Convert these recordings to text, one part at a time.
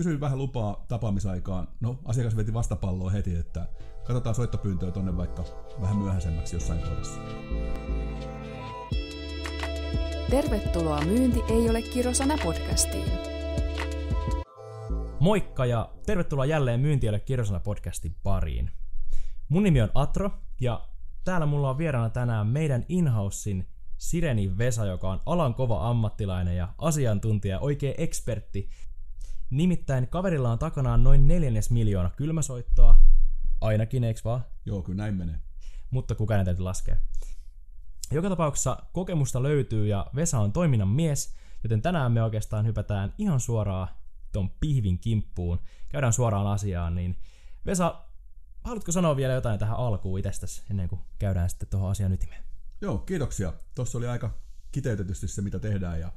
Kysyin vähän lupaa tapaamisaikaan. No, asiakas veti vastapalloa heti, että katsotaan soittopyyntöä tonne vaikka vähän myöhäisemmäksi jossain kohdassa. Tervetuloa Myynti ei ole kirosana podcastiin. Moikka ja tervetuloa jälleen Myynti ei ole kirosana podcastin pariin. Mun nimi on Atro ja täällä mulla on vieraana tänään meidän inhousein Sireni Vesa, joka on alan kova ammattilainen ja asiantuntija, oikein ekspertti. Nimittäin kaverilla on takanaan noin neljännes miljoona kylmäsoittoa, ainakin, eiks vaan? Joo, kyllä näin menee. Mutta kukaan ei täytyy laskea. Joka tapauksessa kokemusta löytyy ja Vesa on toiminnan mies, joten tänään me oikeastaan hypätään ihan suoraan ton pihvin kimppuun. Käydään suoraan asiaan, niin Vesa, haluatko sanoa vielä jotain tähän alkuun itsestäsi ennen kuin käydään sitten tuohon asian ytimeen? Joo, kiitoksia. Tuossa oli aika kiteytetysti se, mitä tehdään. Ja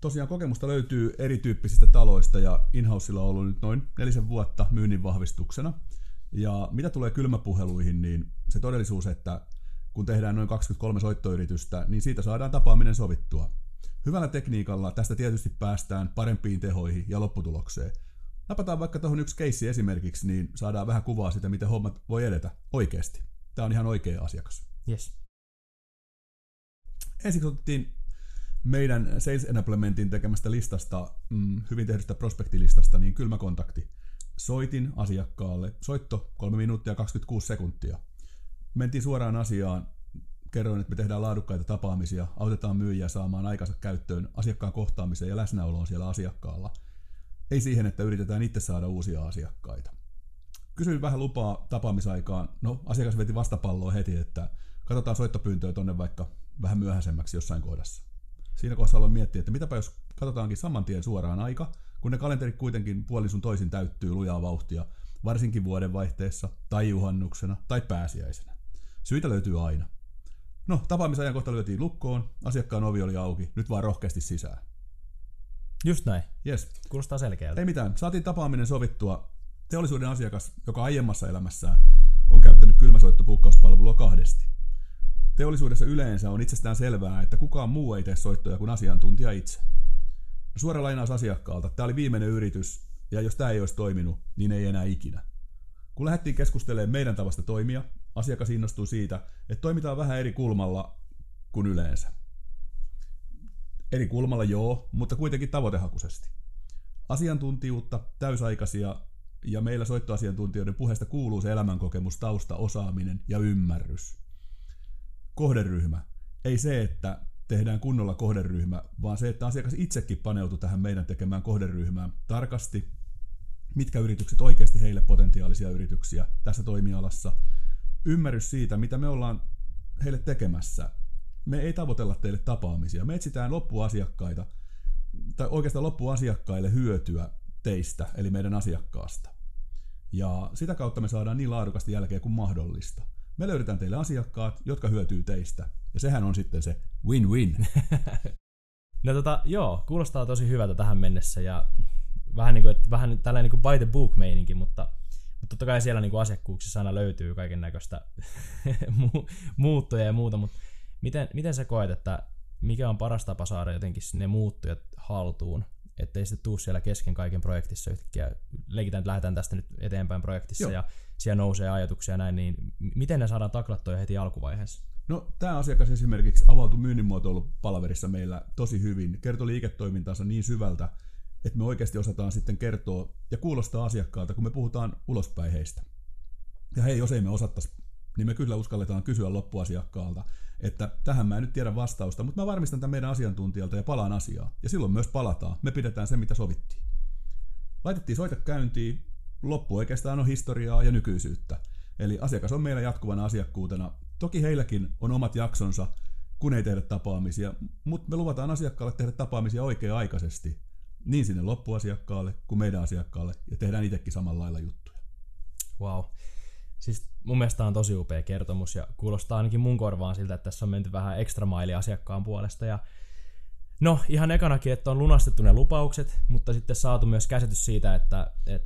tosiaan kokemusta löytyy erityyppisistä taloista ja Inhouseilla on ollut nyt noin nelisen vuotta myynnin vahvistuksena. Ja mitä tulee kylmäpuheluihin, niin se todellisuus, että kun tehdään noin 23 soittoyritystä, niin siitä saadaan tapaaminen sovittua. Hyvällä tekniikalla tästä tietysti päästään parempiin tehoihin ja lopputulokseen. Napataan vaikka tuohon yksi keissi esimerkiksi, niin saadaan vähän kuvaa sitä, miten hommat voi edetä oikeasti. Tämä on ihan oikea asiakas. Yes. Ensiksi otettiin meidän Sales Enablementin tekemästä listasta, mm, hyvin tehdystä prospektilistasta, niin kylmä kontakti. Soitin asiakkaalle. Soitto 3 minuuttia 26 sekuntia. Mentiin suoraan asiaan. Kerroin, että me tehdään laadukkaita tapaamisia, autetaan myyjiä saamaan aikansa käyttöön asiakkaan kohtaamiseen ja läsnäoloon siellä asiakkaalla. Ei siihen, että yritetään itse saada uusia asiakkaita. Kysyin vähän lupaa tapaamisaikaan. No, asiakas veti vastapalloa heti, että katsotaan soittopyyntöä tonne vaikka vähän myöhäisemmäksi jossain kohdassa. Siinä kohdassa aloin miettiä, että mitäpä jos katsotaankin saman tien suoraan aika, kun ne kalenterit kuitenkin puolin sun toisin täyttyy lujaa vauhtia, varsinkin vuodenvaihteessa, tai juhannuksena, tai pääsiäisenä. Syitä löytyy aina. No, tapaamisajankohta lyötiin lukkoon, asiakkaan ovi oli auki, nyt vaan rohkeasti sisään. Just näin. Yes. Kuulostaa selkeältä. Ei mitään, saatiin tapaaminen sovittua. Teollisuuden asiakas, joka aiemmassa elämässään on käyttänyt kylmäsoittopuukkauspalvelua kahdesti. Teollisuudessa yleensä on itsestään selvää, että kukaan muu ei tee soittoja kuin asiantuntija itse. No, suora lainaus asiakkaalta. Tämä oli viimeinen yritys, ja jos tämä ei olisi toiminut, niin ei enää ikinä. Kun lähdettiin keskustelemaan meidän tavasta toimia, asiakas innostui siitä, että toimitaan vähän eri kulmalla kuin yleensä. Eri kulmalla joo, mutta kuitenkin tavoitehakuisesti. Asiantuntijuutta, täysaikaisia ja meillä soittoasiantuntijoiden puheesta kuuluu se elämänkokemus, tausta, osaaminen ja ymmärrys. Kohderyhmä. Ei se, että tehdään kunnolla kohderyhmä, vaan se, että asiakas itsekin paneutuu tähän meidän tekemään kohderyhmään tarkasti, mitkä yritykset oikeasti heille potentiaalisia yrityksiä tässä toimialassa, ymmärrys siitä, mitä me ollaan heille tekemässä. Me ei tavoitella teille tapaamisia, me etsitään loppuasiakkaita, tai oikeastaan loppuasiakkaille hyötyä teistä, eli meidän asiakkaasta. Ja sitä kautta me saadaan niin laadukasta jälkeä kuin mahdollista. Me löydetään teille asiakkaat, jotka hyötyy teistä. Ja sehän on sitten se win-win. No tota, joo, kuulostaa tosi hyvältä tähän mennessä ja vähän, niin kuin, että vähän tällainen niin kuin by the book meininki, mutta, mutta totta kai siellä niin kuin asiakkuuksissa aina löytyy kaiken näköistä muuttoja ja muuta, mutta miten, miten sä koet, että mikä on paras tapa saada jotenkin ne muuttujat haltuun, ettei sitten tuu siellä kesken kaiken projektissa yhtäkkiä, leikitään, että lähdetään tästä nyt eteenpäin projektissa Joo. ja siellä nousee ajatuksia ja näin, niin miten ne saadaan taklattua heti alkuvaiheessa? No, tämä asiakas esimerkiksi avautui myynninmuotoilupalaverissa meillä tosi hyvin, kertoi liiketoimintansa niin syvältä, että me oikeasti osataan sitten kertoa ja kuulostaa asiakkaalta, kun me puhutaan ulospäin heistä. Ja hei, jos ei me osattaisi, niin me kyllä uskalletaan kysyä loppuasiakkaalta, että tähän mä en nyt tiedä vastausta, mutta mä varmistan tämän meidän asiantuntijalta ja palaan asiaa. Ja silloin myös palataan. Me pidetään se, mitä sovittiin. Laitettiin soita käyntiin, loppu oikeastaan on historiaa ja nykyisyyttä. Eli asiakas on meillä jatkuvana asiakkuutena. Toki heilläkin on omat jaksonsa, kun ei tehdä tapaamisia, mutta me luvataan asiakkaalle tehdä tapaamisia oikea-aikaisesti, niin sinne loppuasiakkaalle kuin meidän asiakkaalle, ja tehdään itsekin samalla lailla juttuja. Wow. Siis mun mielestä on tosi upea kertomus ja kuulostaa ainakin mun korvaan siltä, että tässä on menty vähän ekstra maili asiakkaan puolesta ja No, ihan ekanakin, että on lunastettu ne lupaukset, mutta sitten saatu myös käsitys siitä, että et,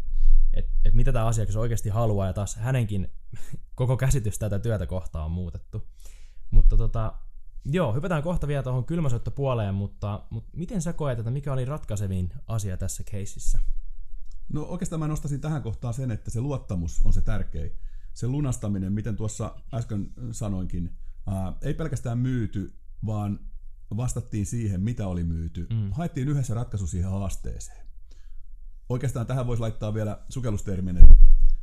et, et mitä tämä asiakas oikeasti haluaa, ja taas hänenkin koko käsitys tätä työtä kohtaa on muutettu. Mutta tota, joo, hypätään kohta vielä tuohon kylmäsoittopuoleen, mutta, mutta miten sä koet, että mikä oli ratkaisevin asia tässä keississä? No oikeastaan mä nostasin tähän kohtaan sen, että se luottamus on se tärkein. Se lunastaminen, miten tuossa äsken sanoinkin, ää, ei pelkästään myyty, vaan vastattiin siihen, mitä oli myyty. Mm. Haettiin yhdessä ratkaisu siihen haasteeseen. Oikeastaan tähän voisi laittaa vielä sukellustermin, että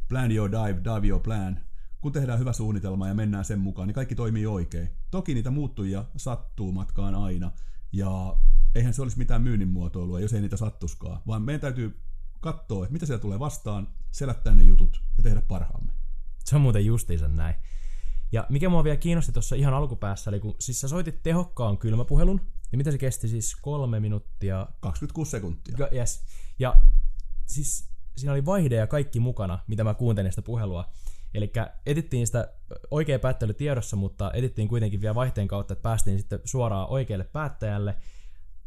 plan your dive, dive your plan. Kun tehdään hyvä suunnitelma ja mennään sen mukaan, niin kaikki toimii oikein. Toki niitä muuttujia sattuu matkaan aina, ja eihän se olisi mitään myynnin muotoilua, jos ei niitä sattuskaan, vaan meidän täytyy katsoa, että mitä siellä tulee vastaan, selättää ne jutut ja tehdä parhaamme. Se on muuten justiinsa näin. Ja mikä mua vielä kiinnosti tuossa ihan alkupäässä, eli kun siis sä soitit tehokkaan kylmäpuhelun, ja mitä se kesti siis kolme minuuttia? 26 sekuntia. Ga- yes. Ja siis siinä oli vaihde ja kaikki mukana, mitä mä kuuntelin sitä puhelua. Eli etittiin sitä oikea päättely tiedossa, mutta etittiin kuitenkin vielä vaihteen kautta, että päästiin sitten suoraan oikealle päättäjälle.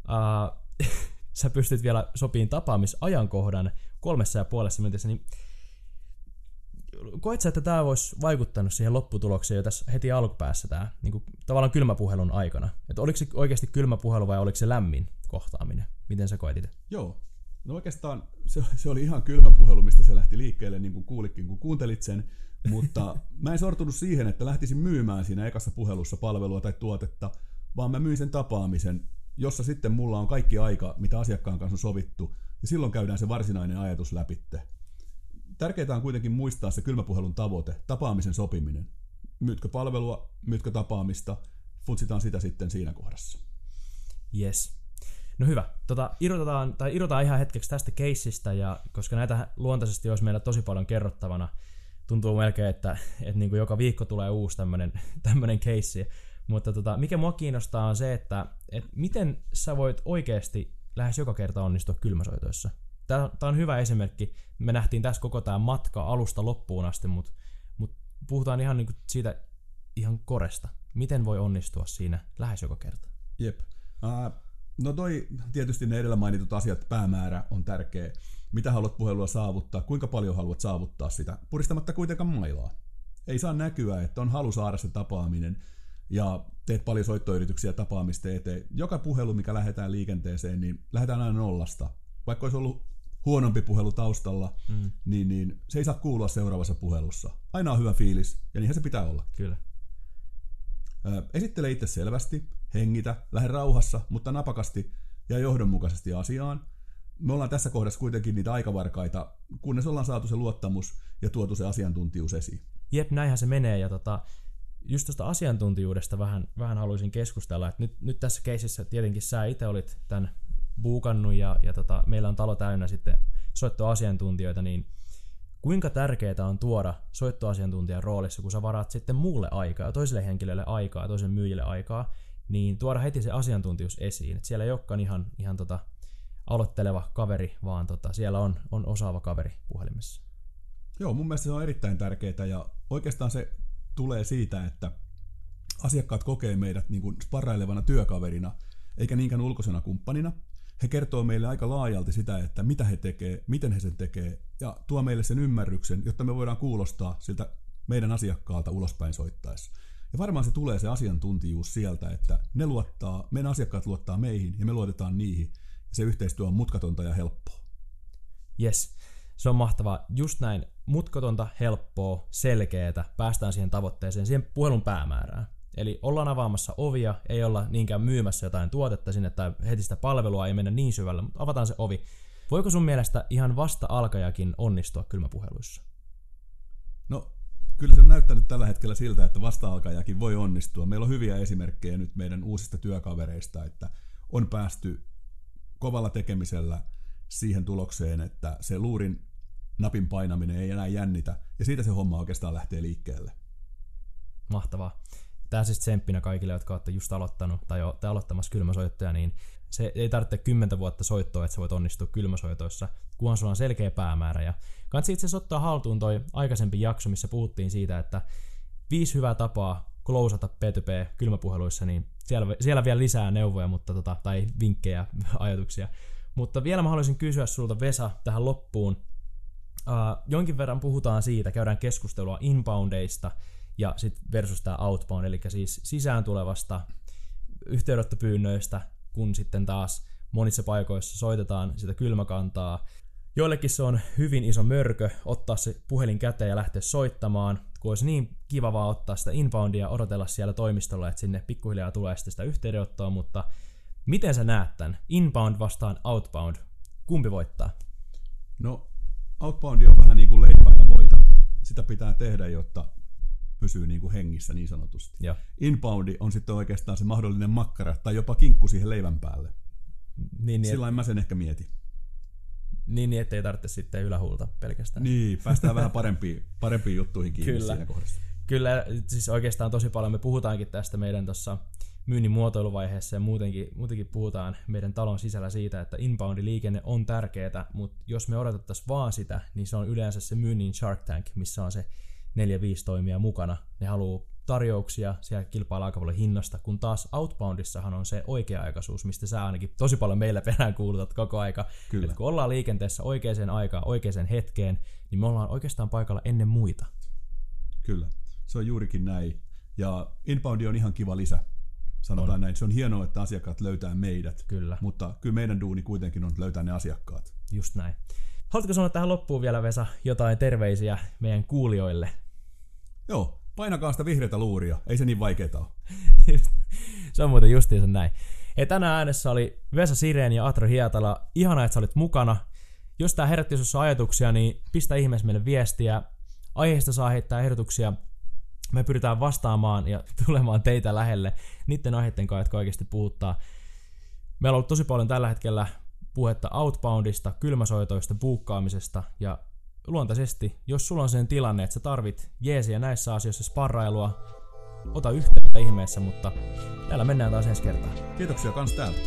Uh, sä pystyt vielä sopiin tapaamisajankohdan kolmessa ja puolessa minuutissa, niin koet sä, että tämä voisi vaikuttanut siihen lopputulokseen jo tässä heti alkupäässä tämä niin kuin, tavallaan kylmäpuhelun aikana? Että oliko se oikeasti kylmäpuhelu vai oliko se lämmin kohtaaminen? Miten sä koetit? Joo. No oikeastaan se, se oli ihan kylmä puhelu, mistä se lähti liikkeelle, niin kuin kuulikin, kun kuuntelit sen. Mutta mä en sortunut siihen, että lähtisin myymään siinä ekassa puhelussa palvelua tai tuotetta, vaan mä myin sen tapaamisen, jossa sitten mulla on kaikki aika, mitä asiakkaan kanssa on sovittu, ja silloin käydään se varsinainen ajatus läpitte. Tärkeää on kuitenkin muistaa se kylmäpuhelun tavoite, tapaamisen sopiminen. Myytkö palvelua, myytkö tapaamista, futsitaan sitä sitten siinä kohdassa. Yes. No hyvä. Tota, irrotetaan, tai irrotetaan ihan hetkeksi tästä keissistä, ja koska näitä luontaisesti olisi meillä tosi paljon kerrottavana, tuntuu melkein, että, että niin kuin joka viikko tulee uusi tämmöinen, tämmöinen keissi. Mutta tota, mikä mua kiinnostaa on se, että, että miten sä voit oikeasti lähes joka kerta onnistua kylmäsoitoissa. Tämä, on hyvä esimerkki. Me nähtiin tässä koko tämä matka alusta loppuun asti, mutta, mutta puhutaan ihan niin kuin siitä ihan koresta. Miten voi onnistua siinä lähes joka kerta? Jep. Uh, no toi tietysti ne edellä mainitut asiat, päämäärä on tärkeä. Mitä haluat puhelua saavuttaa, kuinka paljon haluat saavuttaa sitä, puristamatta kuitenkaan mailaa. Ei saa näkyä, että on halu saada se tapaaminen ja teet paljon soittoyrityksiä tapaamista eteen. Joka puhelu, mikä lähdetään liikenteeseen, niin lähdetään aina nollasta. Vaikka olisi ollut huonompi puhelu taustalla, mm. niin, niin se ei saa kuulua seuraavassa puhelussa. Aina on hyvä fiilis, ja niinhän se pitää olla. Kyllä. Esittele itse selvästi, hengitä, lähde rauhassa, mutta napakasti ja johdonmukaisesti asiaan. Me ollaan tässä kohdassa kuitenkin niitä aikavarkaita, kunnes ollaan saatu se luottamus ja tuotu se asiantuntijuus esiin. Jep, näinhän se menee. Ja tota, just tuosta asiantuntijuudesta vähän, vähän haluaisin keskustella. Et nyt, nyt tässä keisissä tietenkin sä itse olit tämän buukannut ja, ja tota, meillä on talo täynnä sitten soittoasiantuntijoita, niin kuinka tärkeää on tuoda soittoasiantuntijan roolissa, kun sä varaat sitten muulle aikaa, toiselle henkilölle aikaa, toiselle myyjille aikaa, niin tuoda heti se asiantuntijuus esiin. Et siellä ei olekaan ihan, ihan tota, aloitteleva kaveri, vaan tota, siellä on, on osaava kaveri puhelimessa. Joo, mun mielestä se on erittäin tärkeää ja oikeastaan se tulee siitä, että asiakkaat kokee meidät niin kuin sparrailevana työkaverina, eikä niinkään ulkoisena kumppanina. He kertoo meille aika laajalti sitä, että mitä he tekee, miten he sen tekee, ja tuo meille sen ymmärryksen, jotta me voidaan kuulostaa siltä meidän asiakkaalta ulospäin soittaessa. Ja varmaan se tulee se asiantuntijuus sieltä, että ne luottaa, meidän asiakkaat luottaa meihin ja me luotetaan niihin. Ja se yhteistyö on mutkatonta ja helppoa. Yes, se on mahtavaa. Just näin, mutkatonta, helppoa, selkeää, päästään siihen tavoitteeseen, siihen puhelun päämäärään. Eli ollaan avaamassa ovia, ei olla niinkään myymässä jotain tuotetta sinne tai heti sitä palvelua, ei mennä niin syvälle, mutta avataan se ovi. Voiko sun mielestä ihan vasta alkajakin onnistua kylmäpuheluissa? No, kyllä se on näyttänyt tällä hetkellä siltä, että vasta-alkajakin voi onnistua. Meillä on hyviä esimerkkejä nyt meidän uusista työkavereista, että on päästy kovalla tekemisellä siihen tulokseen, että se luurin napin painaminen ei enää jännitä, ja siitä se homma oikeastaan lähtee liikkeelle. Mahtavaa. Tämä siis tsemppinä kaikille, jotka olette just aloittanut tai olette aloittamassa kylmäsoittoja, niin se ei tarvitse kymmentä vuotta soittoa, että sä voit onnistua kylmäsoitoissa, kunhan sulla on selkeä päämäärä. Ja kansi itse asiassa ottaa haltuun toi aikaisempi jakso, missä puhuttiin siitä, että viisi hyvää tapaa klousata P2P kylmäpuheluissa, niin siellä, siellä vielä lisää neuvoja, mutta tota, tai vinkkejä, ajatuksia. Mutta vielä mä haluaisin kysyä sulta Vesa tähän loppuun. Uh, jonkin verran puhutaan siitä, käydään keskustelua inboundeista ja sitten versus tämä outbound, eli siis sisään tulevasta yhteydenottopyynnöistä, kun sitten taas monissa paikoissa soitetaan sitä kylmäkantaa. Joillekin se on hyvin iso mörkö ottaa se puhelin käteen ja lähteä soittamaan, kun olisi niin kiva vaan ottaa sitä inboundia odotella siellä toimistolla, että sinne pikkuhiljaa tulee sitten sitä yhteydenottoa, mutta miten sä näet tämän? Inbound vastaan outbound. Kumpi voittaa? No, outboundi on vähän niin kuin leipää ja voita. Sitä pitää tehdä, jotta pysyy niin kuin hengissä niin sanotusti. Joo. Inboundi on sitten oikeastaan se mahdollinen makkara tai jopa kinkku siihen leivän päälle. Niin, niin, Sillä mä sen ehkä mietin. niin, niin ettei tarvitse sitten ylähuulta pelkästään. Niin, päästään vähän parempiin, parempiin juttuihin kiinni Kyllä. siinä kohdassa. Kyllä, siis oikeastaan tosi paljon me puhutaankin tästä meidän tuossa myynnin muotoiluvaiheessa ja muutenkin, muutenkin puhutaan meidän talon sisällä siitä, että inbound-liikenne on tärkeää, mutta jos me odotettaisiin vaan sitä, niin se on yleensä se myynnin Shark Tank, missä on se 4-5 toimia mukana. Ne haluaa tarjouksia, siellä kilpaillaan aika paljon hinnasta, kun taas outboundissahan on se oikea-aikaisuus, mistä sä ainakin tosi paljon meillä perään kuulutat koko aika. Kyllä. Että kun ollaan liikenteessä oikeaan aikaan, oikeaan hetkeen, niin me ollaan oikeastaan paikalla ennen muita. Kyllä, se on juurikin näin. Ja inboundi on ihan kiva lisä. Sanotaan On. näin. Se on hienoa, että asiakkaat löytää meidät. Kyllä. Mutta kyllä meidän duuni kuitenkin on löytää ne asiakkaat. Just näin. Haluatko sanoa tähän loppuun vielä, Vesa, jotain terveisiä meidän kuulijoille? Joo, painakaa sitä vihreätä luuria. Ei se niin vaikeeta ole. se on muuten justiinsa näin. Hei, tänään äänessä oli Vesa Sireen ja Atro Hietala. Ihana, että sä olit mukana. Jos tää herätti sinussa ajatuksia, niin pistä ihmeessä meille viestiä. Aiheesta saa heittää ehdotuksia. Me pyritään vastaamaan ja tulemaan teitä lähelle niiden aiheiden kanssa, jotka oikeasti puhuttaa. Meillä on ollut tosi paljon tällä hetkellä puhetta outboundista, kylmäsoitoista, buukkaamisesta ja luontaisesti, jos sulla on sen tilanne, että sä tarvit jeesiä näissä asioissa sparrailua, ota yhteyttä ihmeessä, mutta täällä mennään taas ensi kertaa. Kiitoksia kans täältä.